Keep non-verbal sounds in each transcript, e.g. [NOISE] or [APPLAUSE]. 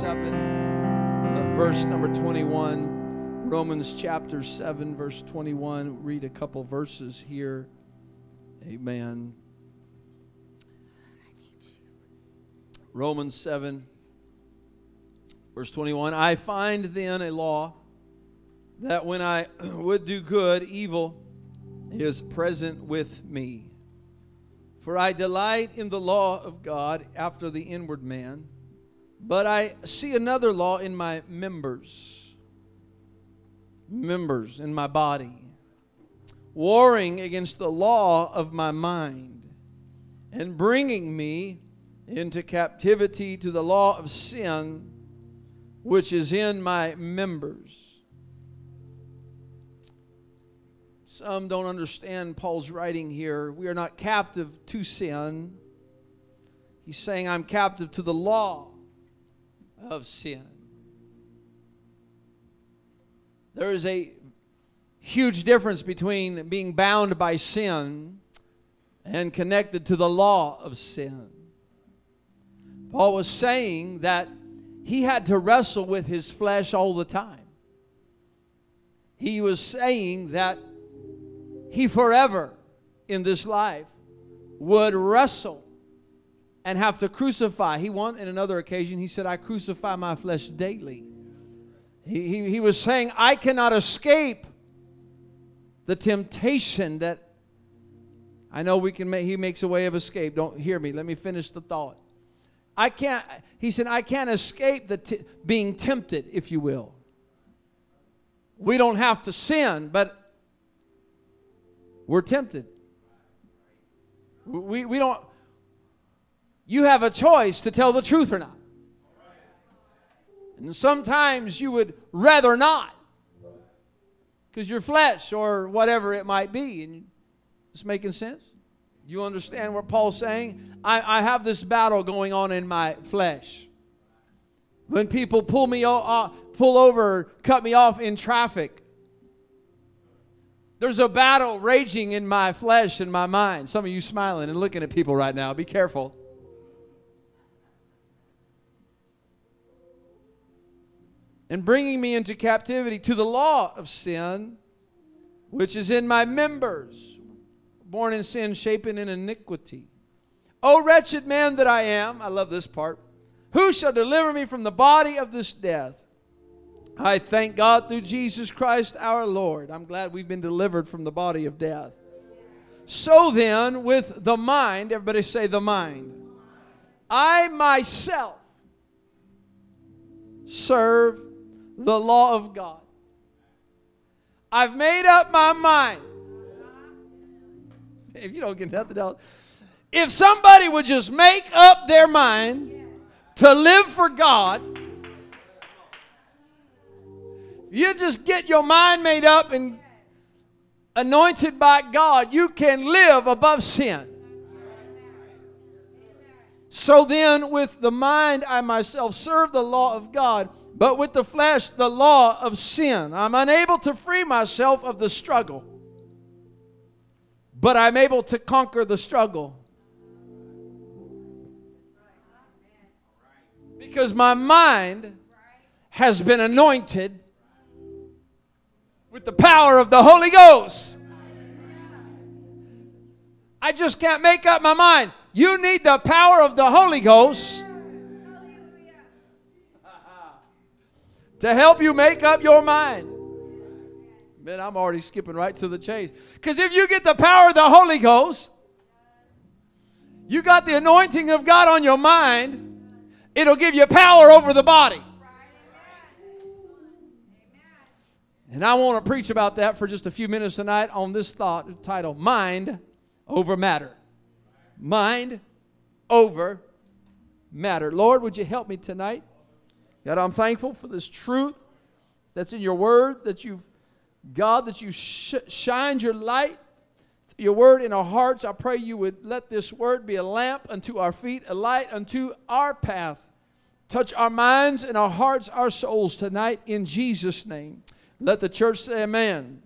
7, uh, verse number 21. Romans chapter 7, verse 21. Read a couple verses here. Amen. Romans 7, verse 21. I find then a law that when I [CLEARS THROAT] would do good, evil is present with me. For I delight in the law of God after the inward man, but I see another law in my members, members in my body, warring against the law of my mind, and bringing me into captivity to the law of sin which is in my members. Some don't understand Paul's writing here. We are not captive to sin. He's saying, I'm captive to the law of sin. There is a huge difference between being bound by sin and connected to the law of sin. Paul was saying that he had to wrestle with his flesh all the time. He was saying that he forever in this life would wrestle and have to crucify. He won in another occasion, he said, I crucify my flesh daily. He, he, he was saying, I cannot escape the temptation that I know we can make, he makes a way of escape. Don't hear me. Let me finish the thought. I can't, he said, I can't escape the t- being tempted, if you will. We don't have to sin, but we're tempted. We, we don't, you have a choice to tell the truth or not. And sometimes you would rather not because your flesh or whatever it might be. And it's making sense? You understand what Paul's saying? I, I have this battle going on in my flesh. When people pull me uh, pull over, cut me off in traffic, there's a battle raging in my flesh and my mind. Some of you smiling and looking at people right now. Be careful. And bringing me into captivity to the law of sin, which is in my members, born in sin, shapen in iniquity. O wretched man that I am, I love this part, who shall deliver me from the body of this death? I thank God through Jesus Christ our Lord. I'm glad we've been delivered from the body of death. So then, with the mind, everybody say the mind, I myself serve the law of God. I've made up my mind. If you don't get nothing else, if somebody would just make up their mind to live for God, you just get your mind made up and anointed by God, you can live above sin. So then, with the mind, I myself serve the law of God, but with the flesh, the law of sin. I'm unable to free myself of the struggle, but I'm able to conquer the struggle. Because my mind has been anointed with the power of the Holy Ghost. I just can't make up my mind. You need the power of the Holy Ghost to help you make up your mind. Man, I'm already skipping right to the chase. Because if you get the power of the Holy Ghost, you got the anointing of God on your mind, it'll give you power over the body. And I want to preach about that for just a few minutes tonight on this thought title Mind over Matter. Mind over Matter. Lord, would you help me tonight? God, I'm thankful for this truth that's in your word, that you've, God, that you sh- shined your light, your word in our hearts. I pray you would let this word be a lamp unto our feet, a light unto our path. Touch our minds and our hearts, our souls tonight in Jesus' name. Let the church say amen.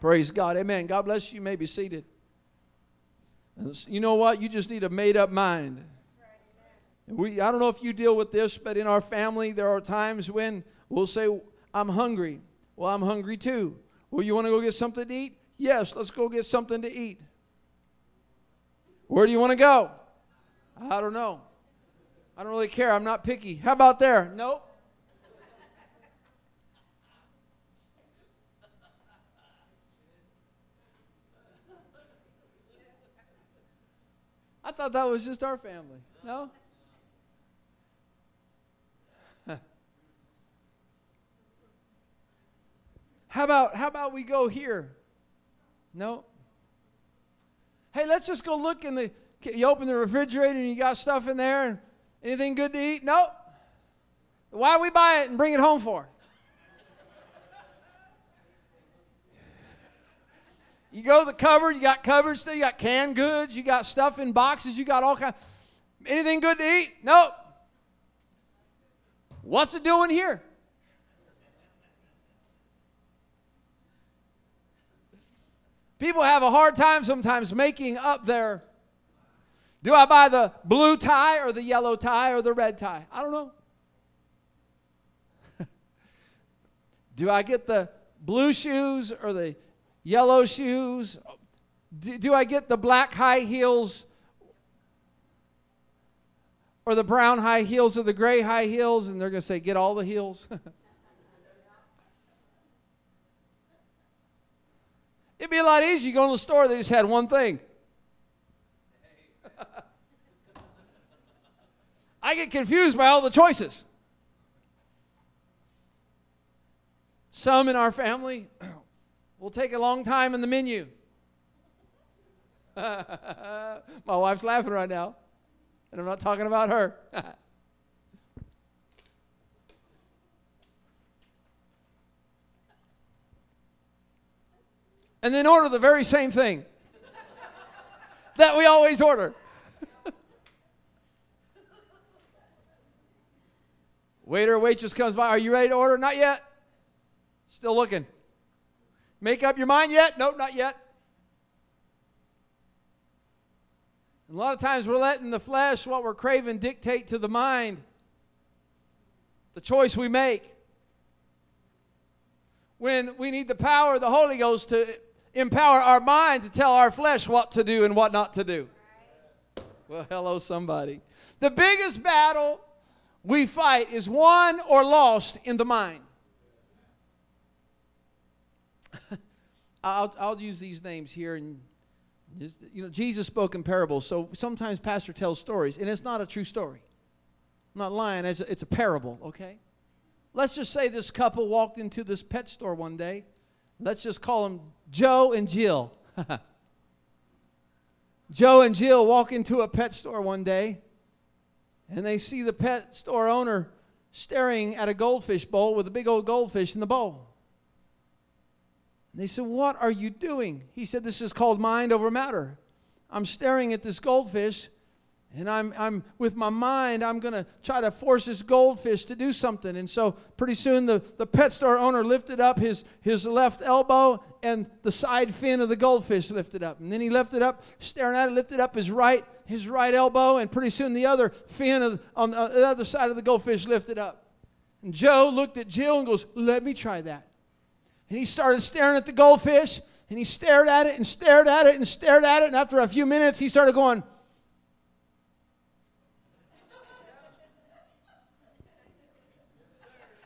Praise God. Amen. God bless you. You may be seated. You know what? You just need a made up mind. We, I don't know if you deal with this, but in our family, there are times when we'll say, I'm hungry. Well, I'm hungry too. Well, you want to go get something to eat? Yes, let's go get something to eat. Where do you want to go? I don't know. I don't really care. I'm not picky. How about there? Nope. I thought that was just our family. No? How about how about we go here? No. Hey, let's just go look in the you open the refrigerator and you got stuff in there and anything good to eat? Nope. Why we buy it and bring it home for? You go to the cupboard, you got cupboards still, you got canned goods, you got stuff in boxes, you got all kind. Anything good to eat? Nope. What's it doing here? People have a hard time sometimes making up their do I buy the blue tie or the yellow tie or the red tie? I don't know. [LAUGHS] do I get the blue shoes or the yellow shoes? Do, do I get the black high heels or the brown high heels or the gray high heels? And they're going to say, get all the heels. [LAUGHS] It'd be a lot easier. You go to the store, they just had one thing. [LAUGHS] I get confused by all the choices. Some in our family [CLEARS THROAT] will take a long time in the menu. [LAUGHS] My wife's laughing right now, and I'm not talking about her. [LAUGHS] and then order the very same thing that we always order. [LAUGHS] Waiter waitress comes by. Are you ready to order? Not yet. Still looking. Make up your mind yet? Nope, not yet. And a lot of times we're letting the flesh, what we're craving, dictate to the mind the choice we make. When we need the power of the Holy Ghost to empower our mind to tell our flesh what to do and what not to do. Well, hello, somebody. The biggest battle we fight is won or lost in the mind. [LAUGHS] I'll, I'll use these names here and just, you know jesus spoke in parables so sometimes pastor tells stories and it's not a true story i'm not lying it's a, it's a parable okay let's just say this couple walked into this pet store one day let's just call them joe and jill [LAUGHS] joe and jill walk into a pet store one day and they see the pet store owner staring at a goldfish bowl with a big old goldfish in the bowl. And they said, What are you doing? He said, This is called mind over matter. I'm staring at this goldfish and I'm, I'm with my mind, I'm going to try to force this goldfish to do something. And so pretty soon the, the pet store owner lifted up his, his left elbow and the side fin of the goldfish lifted up. And then he lifted up, staring at it, lifted up his right, his right elbow, and pretty soon the other fin of, on the other side of the goldfish lifted up. And Joe looked at Jill and goes, Let me try that. And he started staring at the goldfish, and he stared at it and stared at it and stared at it. And after a few minutes, he started going,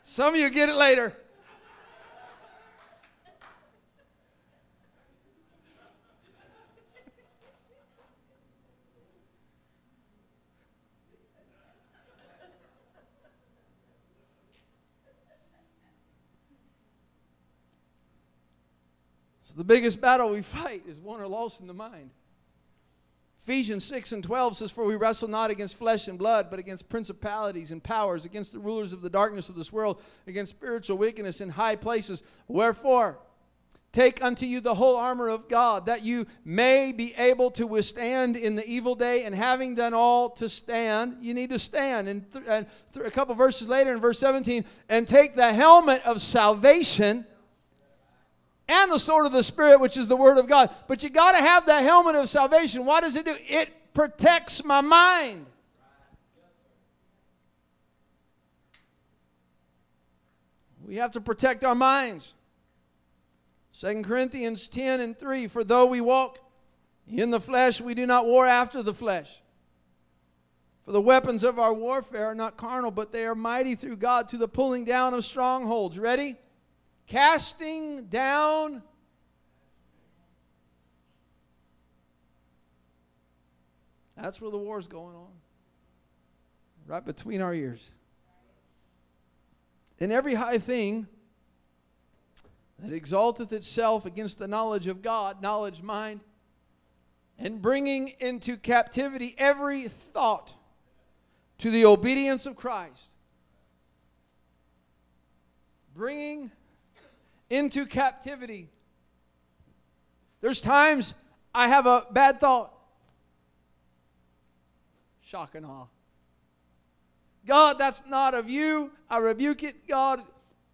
Some of you get it later. So the biggest battle we fight is won or lost in the mind. Ephesians 6 and 12 says, For we wrestle not against flesh and blood, but against principalities and powers, against the rulers of the darkness of this world, against spiritual wickedness in high places. Wherefore, take unto you the whole armor of God, that you may be able to withstand in the evil day, and having done all to stand, you need to stand. And, th- and th- a couple verses later in verse 17, and take the helmet of salvation and the sword of the Spirit, which is the Word of God. But you got to have that helmet of salvation. What does it do? It protects my mind. We have to protect our minds. 2 Corinthians 10 and 3 For though we walk in the flesh, we do not war after the flesh. For the weapons of our warfare are not carnal, but they are mighty through God to the pulling down of strongholds. Ready? Casting down. That's where the war is going on. Right between our ears. In every high thing that exalteth itself against the knowledge of God, knowledge, mind, and bringing into captivity every thought to the obedience of Christ. Bringing into captivity. There's times I have a bad thought. Shock and awe. God, that's not of you. I rebuke it. God,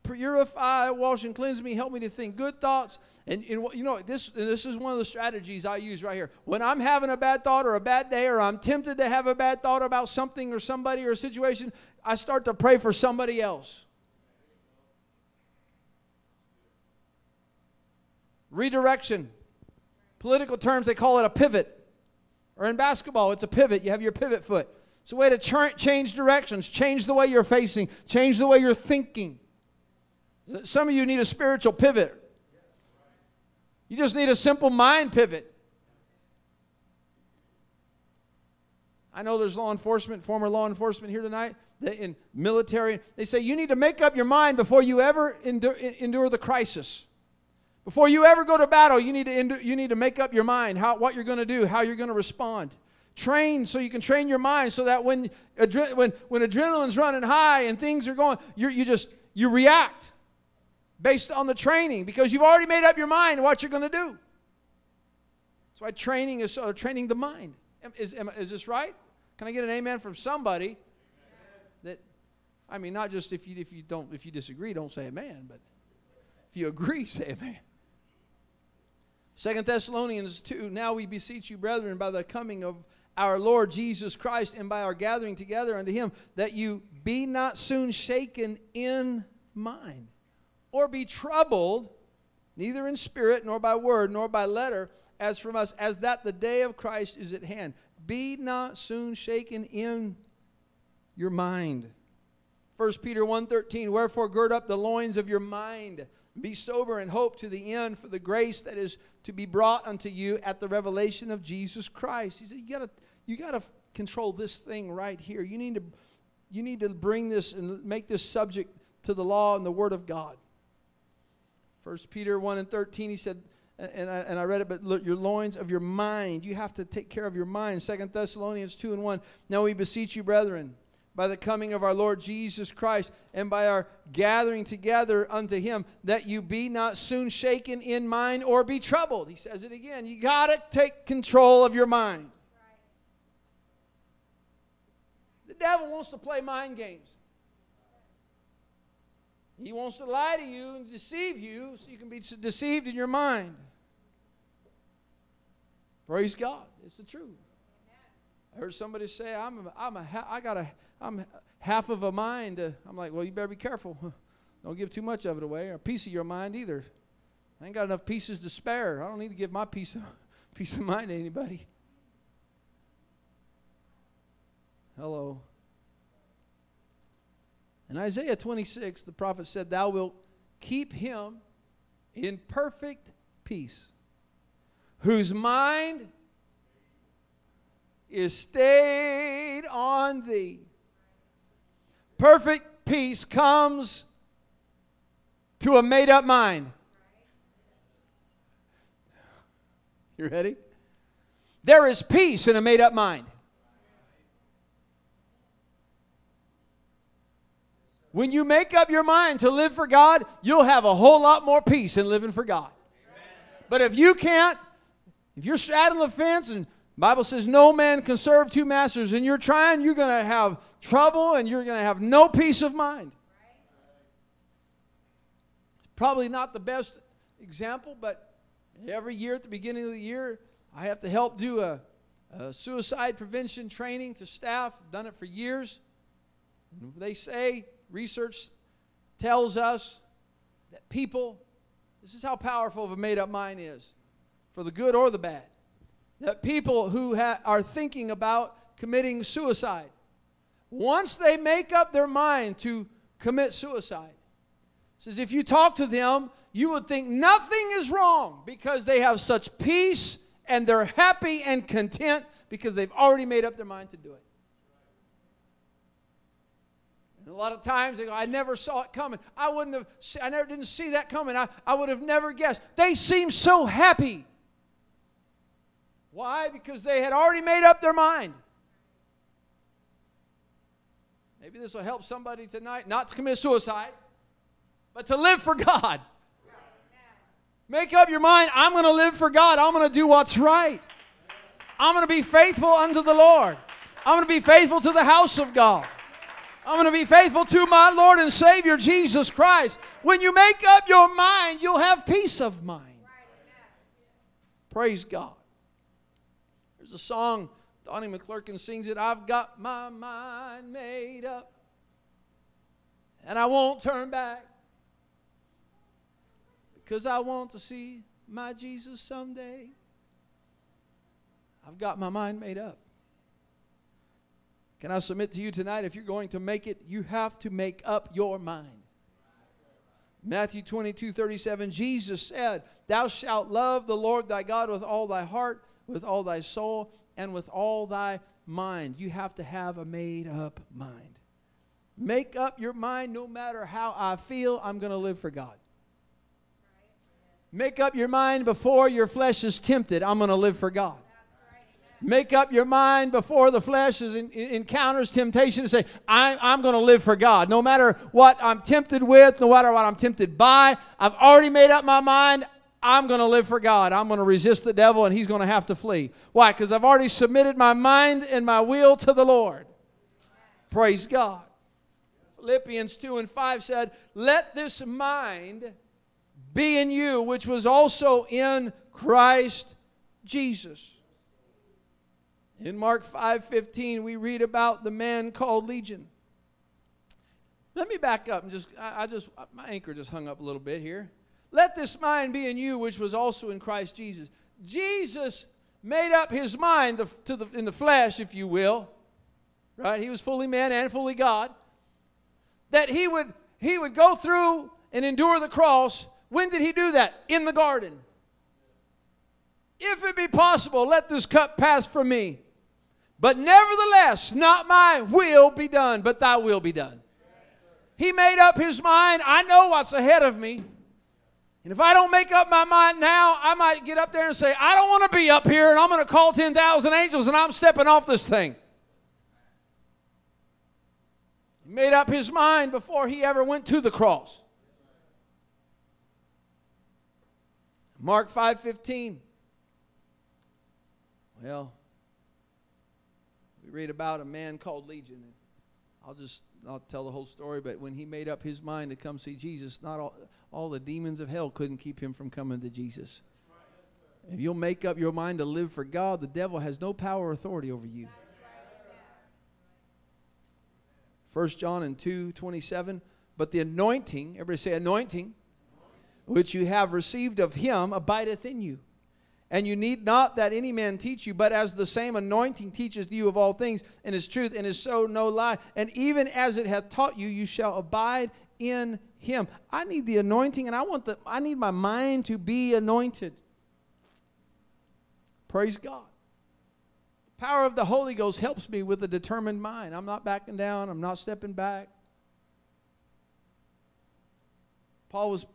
purify, wash, and cleanse me. Help me to think good thoughts. And, and you know, this, this is one of the strategies I use right here. When I'm having a bad thought or a bad day or I'm tempted to have a bad thought about something or somebody or a situation, I start to pray for somebody else. Redirection. Political terms, they call it a pivot. Or in basketball, it's a pivot. You have your pivot foot. It's a way to ch- change directions, change the way you're facing, change the way you're thinking. Some of you need a spiritual pivot. You just need a simple mind pivot. I know there's law enforcement, former law enforcement here tonight, in military. They say you need to make up your mind before you ever endure, endure the crisis. Before you ever go to battle, you need to, endure, you need to make up your mind how, what you're going to do, how you're going to respond. Train so you can train your mind so that when, when, when adrenaline's running high and things are going, you you just, you react based on the training because you've already made up your mind what you're going to do. That's why training is uh, training the mind. Is, am, is this right? Can I get an amen from somebody? That, I mean, not just if you if you don't if you disagree, don't say amen, but if you agree, [LAUGHS] say amen. Second Thessalonians 2 Now we beseech you, brethren, by the coming of our Lord Jesus Christ and by our gathering together unto him, that you be not soon shaken in mind or be troubled, neither in spirit, nor by word, nor by letter, as from us, as that the day of Christ is at hand. Be not soon shaken in your mind. 1 Peter 1:13 Wherefore gird up the loins of your mind be sober and hope to the end for the grace that is to be brought unto you at the revelation of Jesus Christ. He said you got to you got to control this thing right here. You need to you need to bring this and make this subject to the law and the word of God. First Peter 1 and 13, he said, and I, and I read it, but look, your loins of your mind. You have to take care of your mind. Second Thessalonians 2 and 1. Now we beseech you, brethren, by the coming of our Lord Jesus Christ and by our gathering together unto him, that you be not soon shaken in mind or be troubled. He says it again. You got to take control of your mind. The devil wants to play mind games. He wants to lie to you and deceive you so you can be deceived in your mind. Praise God. It's the truth. I heard somebody say, I'm I'm a, I got a, I'm half of a mind. I'm like, well, you better be careful. [LAUGHS] Don't give too much of it away, or a piece of your mind either. I ain't got enough pieces to spare. I don't need to give my piece of, [LAUGHS] piece of mind to anybody. Hello. In Isaiah 26, the prophet said, Thou wilt keep him in perfect peace, whose mind is stayed on thee. Perfect peace comes to a made up mind. You ready? There is peace in a made up mind. When you make up your mind to live for God, you'll have a whole lot more peace in living for God. But if you can't, if you're straddling the fence and Bible says no man can serve two masters and you're trying, you're going to have trouble and you're going to have no peace of mind. Probably not the best example, but every year at the beginning of the year, I have to help do a, a suicide prevention training to staff. I've done it for years. They say research tells us that people, this is how powerful of a made up mind is, for the good or the bad, that people who ha- are thinking about committing suicide, once they make up their mind to commit suicide, says if you talk to them, you would think nothing is wrong because they have such peace and they're happy and content because they've already made up their mind to do it. And a lot of times they go, I never saw it coming. I wouldn't have, I never didn't see that coming. I, I would have never guessed. They seem so happy. Why? Because they had already made up their mind. Maybe this will help somebody tonight not to commit suicide, but to live for God. Make up your mind I'm going to live for God. I'm going to do what's right. I'm going to be faithful unto the Lord. I'm going to be faithful to the house of God. I'm going to be faithful to my Lord and Savior Jesus Christ. When you make up your mind, you'll have peace of mind. Praise God. There's a song, Donnie McClurkin sings it I've got my mind made up, and I won't turn back because I want to see my Jesus someday. I've got my mind made up. Can I submit to you tonight if you're going to make it, you have to make up your mind. Matthew 22 37, Jesus said, Thou shalt love the Lord thy God with all thy heart, with all thy soul, and with all thy mind. You have to have a made up mind. Make up your mind no matter how I feel, I'm going to live for God. Make up your mind before your flesh is tempted, I'm going to live for God. Make up your mind before the flesh is in, encounters temptation to say, I, I'm going to live for God. No matter what I'm tempted with, no matter what I'm tempted by, I've already made up my mind. I'm going to live for God. I'm going to resist the devil and he's going to have to flee. Why? Because I've already submitted my mind and my will to the Lord. Praise God. Philippians 2 and 5 said, Let this mind be in you, which was also in Christ Jesus. In Mark 5:15, we read about the man called Legion. Let me back up and just I, I just my anchor just hung up a little bit here. Let this mind be in you, which was also in Christ Jesus. Jesus made up his mind to the, in the flesh, if you will, right? He was fully man and fully God. That he would he would go through and endure the cross when did he do that? In the garden. If it be possible, let this cup pass from me. But nevertheless, not my will be done, but thy will be done. He made up his mind. I know what's ahead of me. And if I don't make up my mind now, I might get up there and say, I don't want to be up here and I'm going to call 10,000 angels and I'm stepping off this thing. He made up his mind before he ever went to the cross. Mark 5:15. Well, we read about a man called Legion. I'll just not tell the whole story, but when he made up his mind to come see Jesus, not all, all the demons of hell couldn't keep him from coming to Jesus. If you'll make up your mind to live for God, the devil has no power or authority over you. 1 John and 2 27. But the anointing, everybody say anointing, which you have received of him abideth in you. And you need not that any man teach you, but as the same anointing teaches you of all things, and is truth, and is so no lie. And even as it hath taught you, you shall abide in him. I need the anointing, and I want the I need my mind to be anointed. Praise God. The power of the Holy Ghost helps me with a determined mind. I'm not backing down, I'm not stepping back. Paul was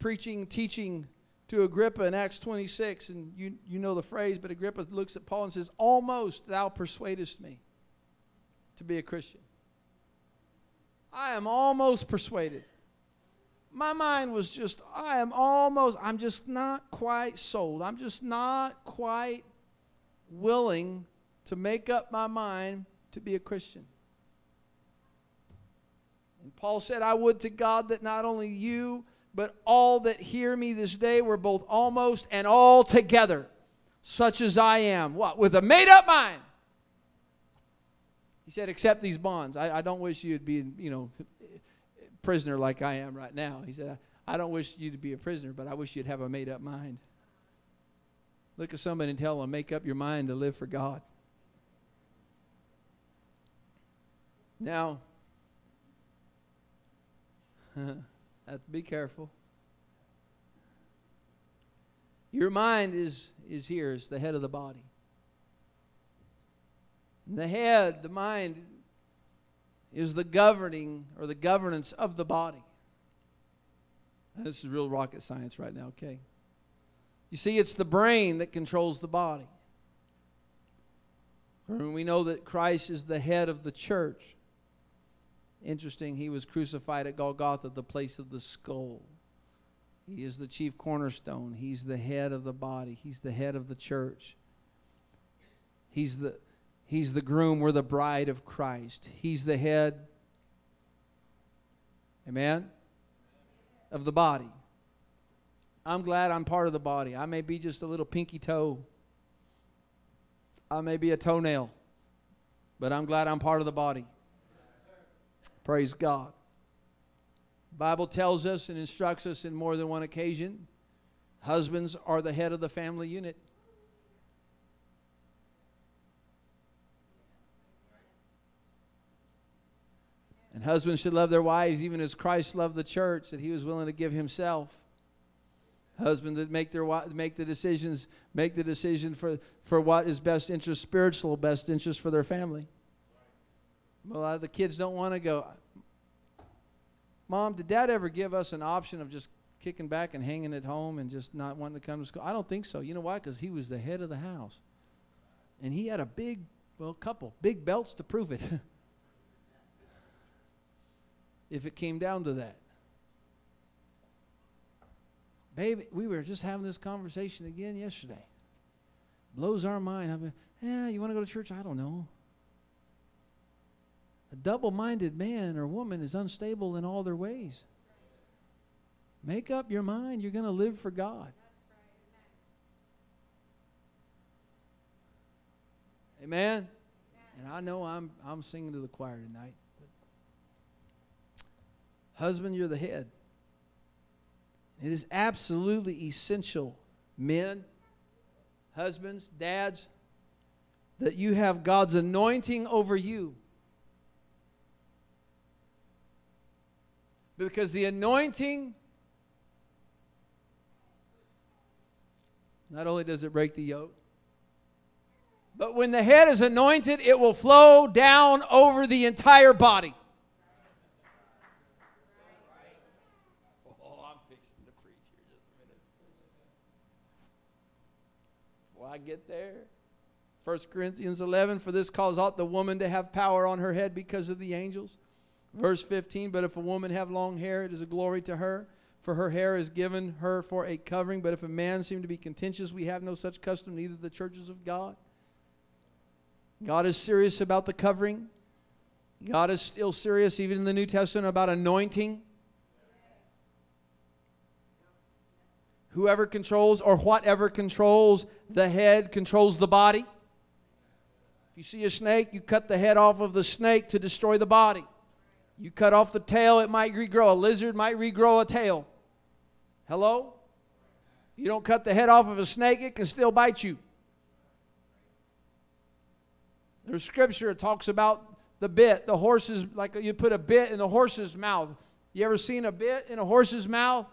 preaching, teaching to Agrippa in Acts 26, and you, you know the phrase, but Agrippa looks at Paul and says, Almost thou persuadest me to be a Christian. I am almost persuaded. My mind was just, I am almost, I'm just not quite sold. I'm just not quite willing to make up my mind to be a Christian. And Paul said, I would to God that not only you, but all that hear me this day were both almost and all together, such as I am. What? With a made up mind. He said, accept these bonds. I, I don't wish you'd be, you know, prisoner like I am right now. He said, I don't wish you to be a prisoner, but I wish you'd have a made up mind. Look at somebody and tell them, make up your mind to live for God. Now, [LAUGHS] have to be careful. Your mind is, is here, is the head of the body. And the head, the mind, is the governing or the governance of the body. This is real rocket science right now, okay? You see, it's the brain that controls the body. And we know that Christ is the head of the church. Interesting, he was crucified at Golgotha, the place of the skull. He is the chief cornerstone. He's the head of the body. He's the head of the church. He's the, he's the groom. We're the bride of Christ. He's the head, amen, of the body. I'm glad I'm part of the body. I may be just a little pinky toe. I may be a toenail. But I'm glad I'm part of the body. Praise God. Bible tells us and instructs us in more than one occasion husbands are the head of the family unit. And husbands should love their wives even as Christ loved the church that he was willing to give himself. Husbands that make their make the decisions, make the decision for, for what is best interest, spiritual best interest for their family. A lot of the kids don't want to go. Mom, did dad ever give us an option of just kicking back and hanging at home and just not wanting to come to school? I don't think so. You know why? Because he was the head of the house. And he had a big, well, couple, big belts to prove it. [LAUGHS] if it came down to that. Baby, we were just having this conversation again yesterday. Blows our mind. I mean, yeah, you want to go to church? I don't know. A double minded man or woman is unstable in all their ways. Make up your mind you're going to live for God. Amen. And I know I'm I'm singing to the choir tonight. Husband, you're the head. It is absolutely essential, men, husbands, dads, that you have God's anointing over you. Because the anointing, not only does it break the yoke, but when the head is anointed, it will flow down over the entire body. Oh, I'm fixing to preach here just a minute. Before I get there, 1 Corinthians 11, for this cause ought the woman to have power on her head because of the angels. Verse 15, but if a woman have long hair, it is a glory to her, for her hair is given her for a covering. But if a man seem to be contentious, we have no such custom, neither the churches of God. God is serious about the covering. God is still serious, even in the New Testament, about anointing. Whoever controls or whatever controls the head controls the body. If you see a snake, you cut the head off of the snake to destroy the body. You cut off the tail, it might regrow. A lizard might regrow a tail. Hello? You don't cut the head off of a snake, it can still bite you. There's scripture that talks about the bit, the horse's, like you put a bit in the horse's mouth. You ever seen a bit in a horse's mouth?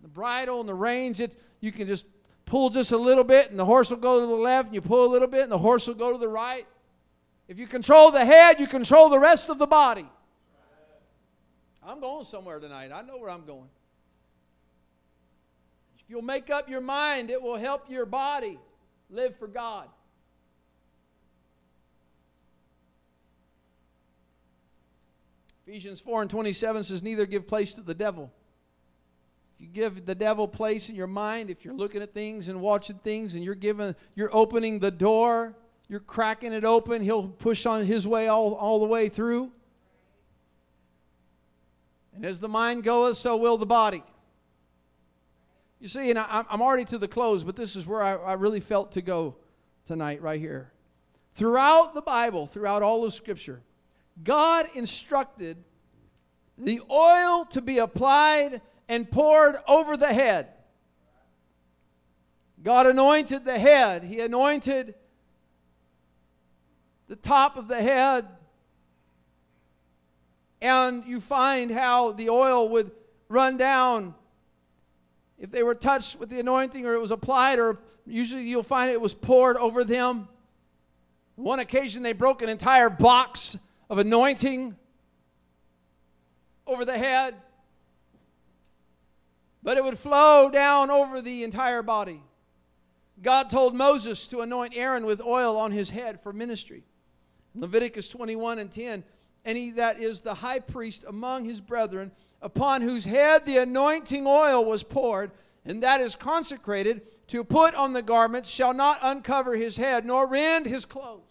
The bridle and the reins, it, you can just pull just a little bit and the horse will go to the left, and you pull a little bit and the horse will go to the right. If you control the head, you control the rest of the body. I'm going somewhere tonight. I know where I'm going. If you'll make up your mind, it will help your body live for God. Ephesians 4 and 27 says, Neither give place to the devil. If you give the devil place in your mind, if you're looking at things and watching things and you're giving, you're opening the door you're cracking it open, he'll push on his way all, all the way through. And as the mind goeth, so will the body. You see, and I, am already to the close, but this is where I, I really felt to go tonight, right here. Throughout the Bible, throughout all of Scripture, God instructed the oil to be applied and poured over the head. God anointed the head, He anointed the top of the head. And you find how the oil would run down if they were touched with the anointing or it was applied, or usually you'll find it was poured over them. One occasion they broke an entire box of anointing over the head, but it would flow down over the entire body. God told Moses to anoint Aaron with oil on his head for ministry. Leviticus 21 and 10. And he that is the high priest among his brethren, upon whose head the anointing oil was poured, and that is consecrated to put on the garments, shall not uncover his head, nor rend his clothes.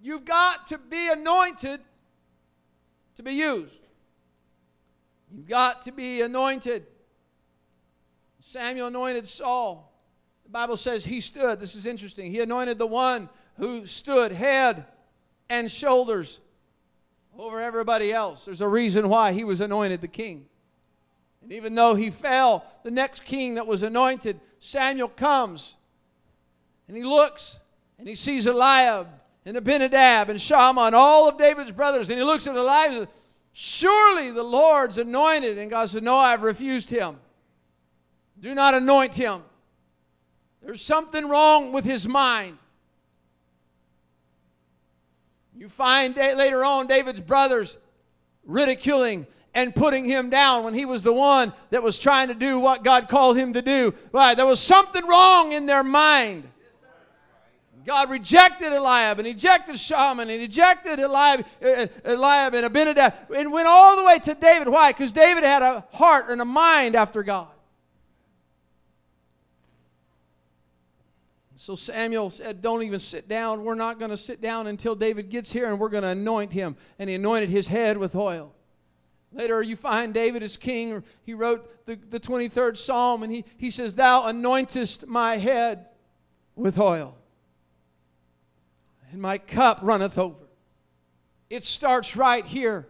You've got to be anointed to be used. You've got to be anointed. Samuel anointed Saul. The Bible says he stood. This is interesting. He anointed the one who stood head and shoulders over everybody else. There's a reason why he was anointed the king. And even though he fell, the next king that was anointed, Samuel comes and he looks and he sees Eliab and Abinadab and Shammah and all of David's brothers. And he looks at Eliab and says, Surely the Lord's anointed. And God said, No, I've refused him. Do not anoint him. There's something wrong with his mind. You find later on David's brothers ridiculing and putting him down when he was the one that was trying to do what God called him to do. Why? There was something wrong in their mind. God rejected Eliab and ejected Shammah and ejected Eliab, uh, Eliab and Abinadab and went all the way to David. Why? Because David had a heart and a mind after God. So Samuel said, Don't even sit down. We're not going to sit down until David gets here and we're going to anoint him. And he anointed his head with oil. Later, you find David as king. He wrote the, the 23rd Psalm and he, he says, Thou anointest my head with oil, and my cup runneth over. It starts right here,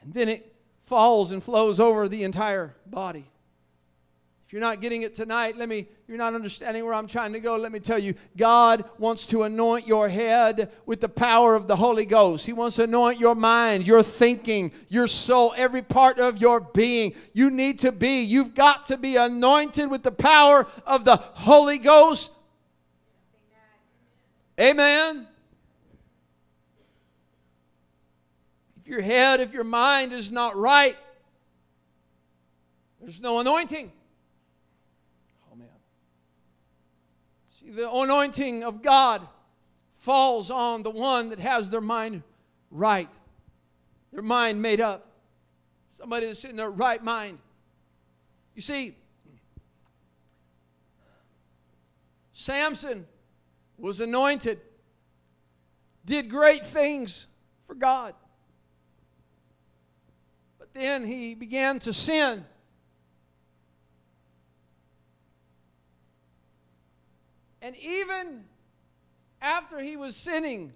and then it falls and flows over the entire body. If you're not getting it tonight, let me, you're not understanding where I'm trying to go. Let me tell you, God wants to anoint your head with the power of the Holy Ghost. He wants to anoint your mind, your thinking, your soul, every part of your being. You need to be, you've got to be anointed with the power of the Holy Ghost. Amen. If your head, if your mind is not right, there's no anointing. The anointing of God falls on the one that has their mind right, their mind made up. Somebody that's in their right mind. You see, Samson was anointed, did great things for God. But then he began to sin. And even after he was sinning,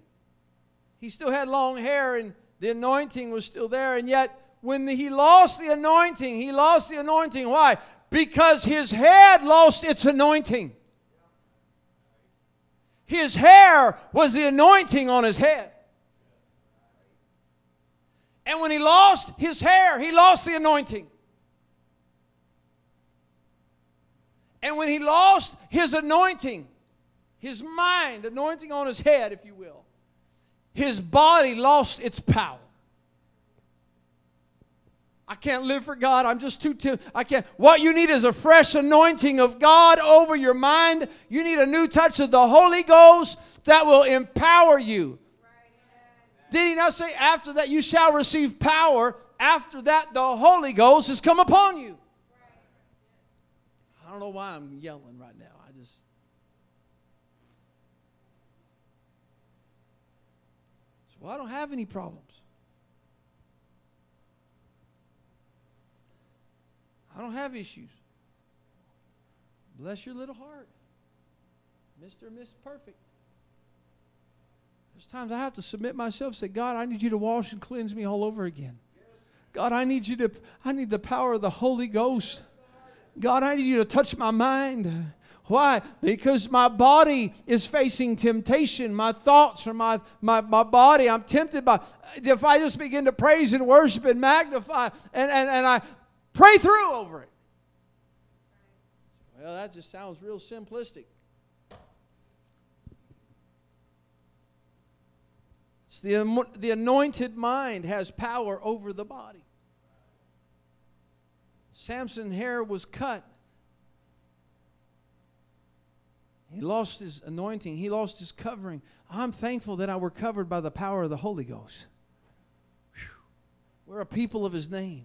he still had long hair and the anointing was still there. And yet, when he lost the anointing, he lost the anointing. Why? Because his head lost its anointing. His hair was the anointing on his head. And when he lost his hair, he lost the anointing. And when he lost his anointing, his mind, anointing on his head, if you will, his body lost its power. I can't live for God. I'm just too timid. I can't. What you need is a fresh anointing of God over your mind. You need a new touch of the Holy Ghost that will empower you. Did he not say, after that you shall receive power? After that, the Holy Ghost has come upon you. I don't know why I'm yelling right now. Well, I don't have any problems. I don't have issues. Bless your little heart, Mr. and Miss Perfect. There's times I have to submit myself, say, God, I need you to wash and cleanse me all over again. God, I need you to, I need the power of the Holy Ghost. God, I need you to touch my mind. Why? Because my body is facing temptation. My thoughts or my, my, my body, I'm tempted by. If I just begin to praise and worship and magnify and, and, and I pray through over it. Well, that just sounds real simplistic. It's the, the anointed mind has power over the body. Samson's hair was cut. He lost his anointing. He lost his covering. I'm thankful that I were covered by the power of the Holy Ghost. Whew. We're a people of his name.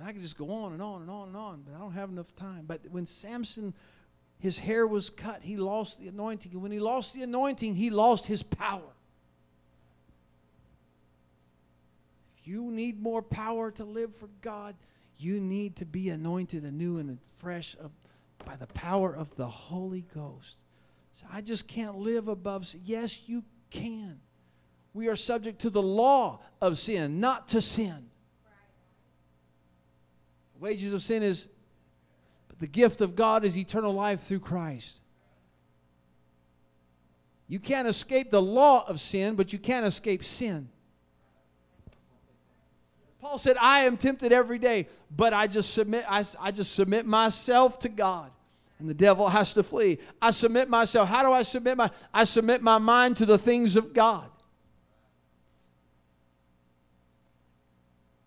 I could just go on and on and on and on, but I don't have enough time. But when Samson, his hair was cut, he lost the anointing. And when he lost the anointing, he lost his power. If you need more power to live for God, you need to be anointed anew and fresh by the power of the Holy Ghost. So I just can't live above. Yes, you can. We are subject to the law of sin, not to sin. Wages of sin is, but the gift of God is eternal life through Christ. You can't escape the law of sin, but you can't escape sin. Paul said, I am tempted every day, but I just submit, I, I just submit myself to God. And the devil has to flee. I submit myself. How do I submit my I submit my mind to the things of God.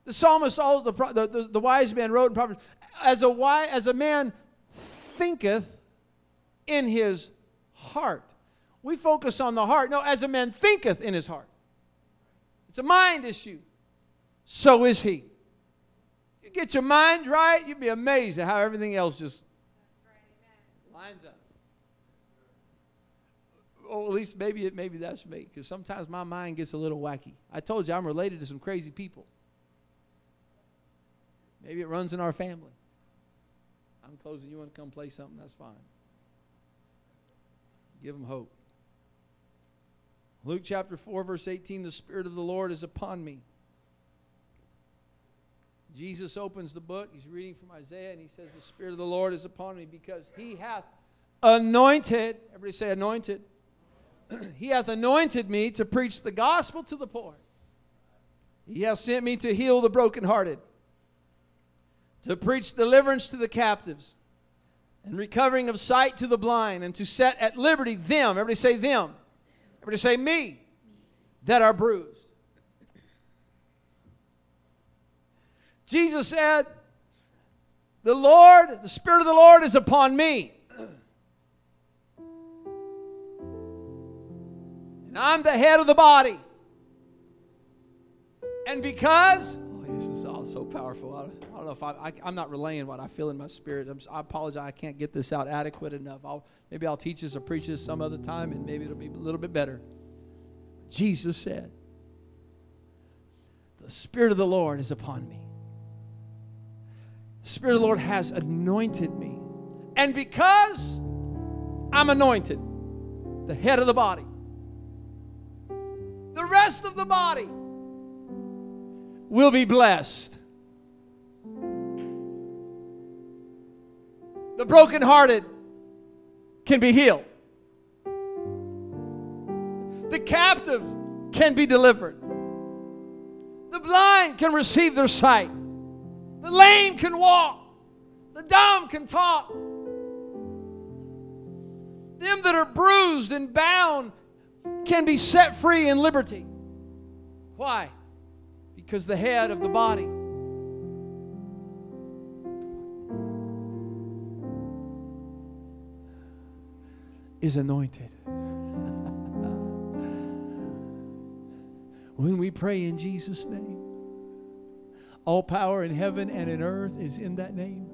The psalmist, the, the, the wise man wrote in Proverbs, as a, wise, as a man thinketh in his heart. We focus on the heart. No, as a man thinketh in his heart. It's a mind issue so is he. You get your mind right, you'd be amazed at how everything else just lines up. Or at least maybe it, maybe that's me, because sometimes my mind gets a little wacky. I told you I'm related to some crazy people. Maybe it runs in our family. I'm closing. You want to come play something? That's fine. Give them hope. Luke chapter 4, verse 18 The Spirit of the Lord is upon me Jesus opens the book. He's reading from Isaiah, and he says, The Spirit of the Lord is upon me because he hath anointed, everybody say anointed. [CLEARS THROAT] he hath anointed me to preach the gospel to the poor. He hath sent me to heal the brokenhearted, to preach deliverance to the captives, and recovering of sight to the blind, and to set at liberty them, everybody say them, everybody say me, that are bruised Jesus said, The Lord, the Spirit of the Lord is upon me. And I'm the head of the body. And because, oh, this is all so powerful. I, I don't know if I, I, am not relaying what I feel in my spirit. I'm, i apologize. I can't get this out adequate enough. I'll, maybe I'll teach this or preach this some other time and maybe it'll be a little bit better. Jesus said, The Spirit of the Lord is upon me the Spirit of the Lord has anointed me. And because I'm anointed, the head of the body, the rest of the body will be blessed. The brokenhearted can be healed. The captives can be delivered. The blind can receive their sight. The lame can walk. The dumb can talk. Them that are bruised and bound can be set free in liberty. Why? Because the head of the body is anointed. [LAUGHS] when we pray in Jesus' name, all power in heaven and in earth is in that name.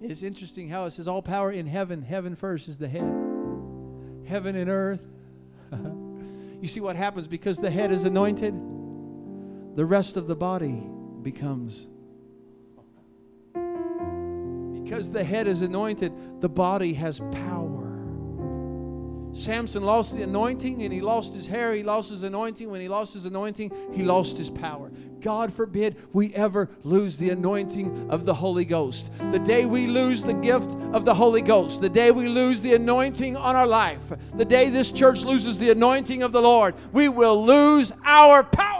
It's interesting how it says all power in heaven, heaven first is the head. Heaven and earth. [LAUGHS] you see what happens because the head is anointed, the rest of the body becomes. Because the head is anointed, the body has power. Samson lost the anointing and he lost his hair. He lost his anointing. When he lost his anointing, he lost his power. God forbid we ever lose the anointing of the Holy Ghost. The day we lose the gift of the Holy Ghost, the day we lose the anointing on our life, the day this church loses the anointing of the Lord, we will lose our power.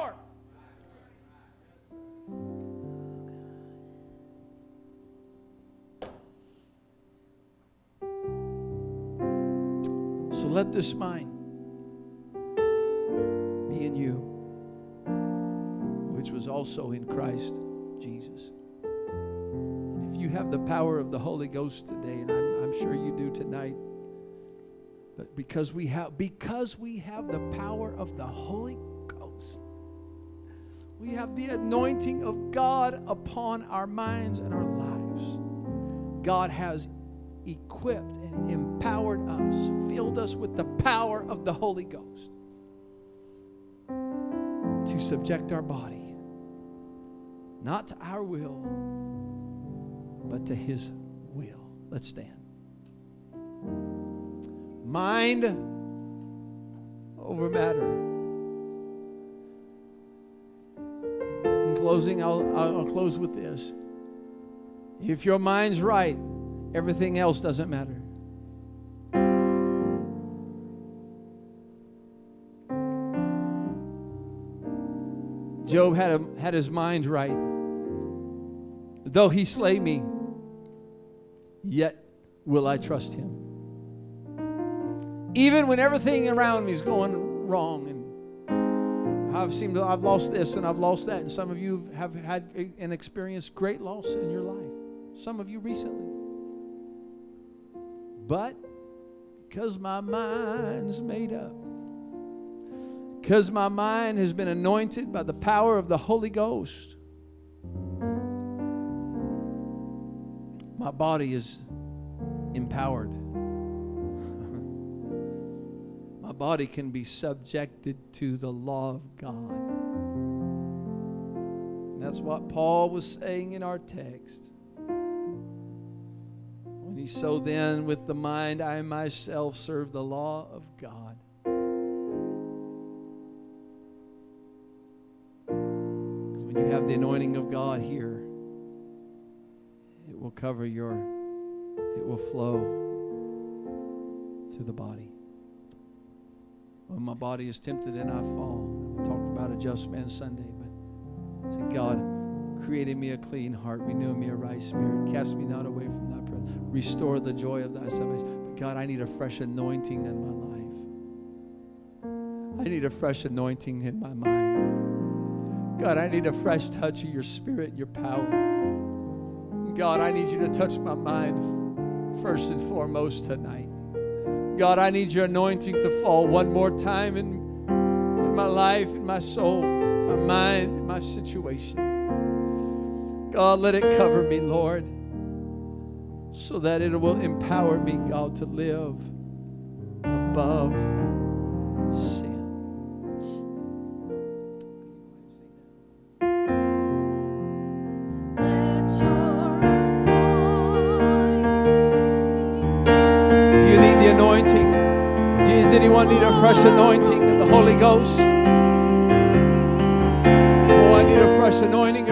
Let this mind be in you, which was also in Christ Jesus. And if you have the power of the Holy Ghost today, and I'm, I'm sure you do tonight, but because we have because we have the power of the Holy Ghost, we have the anointing of God upon our minds and our lives. God has equipped and empowered us, filled us with the power of the Holy Ghost to subject our body, not to our will, but to His will. Let's stand. Mind over matter. In closing, I'll, I'll close with this. If your mind's right, everything else doesn't matter. Job had, a, had his mind right. Though he slay me, yet will I trust him. Even when everything around me is going wrong and I've seemed to, I've lost this and I've lost that, and some of you have had and experienced great loss in your life. Some of you recently. But because my mind's made up, because my mind has been anointed by the power of the Holy Ghost, my body is empowered. [LAUGHS] my body can be subjected to the law of God. That's what Paul was saying in our text. He so then with the mind I myself serve the law of God. Because when you have the anointing of God here, it will cover your, it will flow through the body. When my body is tempted and I fall, we talked about a just man Sunday, but say, God, created me a clean heart, renew me a right spirit, cast me not away from thy restore the joy of thy salvation. But God, I need a fresh anointing in my life. I need a fresh anointing in my mind. God, I need a fresh touch of your spirit your power. God, I need you to touch my mind first and foremost tonight. God, I need your anointing to fall one more time in, in my life, in my soul, my mind, in my situation. God, let it cover me, Lord, so that it will empower me, God, to live above sin. Do you need the anointing? Does anyone need a fresh anointing of the Holy Ghost? Oh, I need a fresh anointing of your power.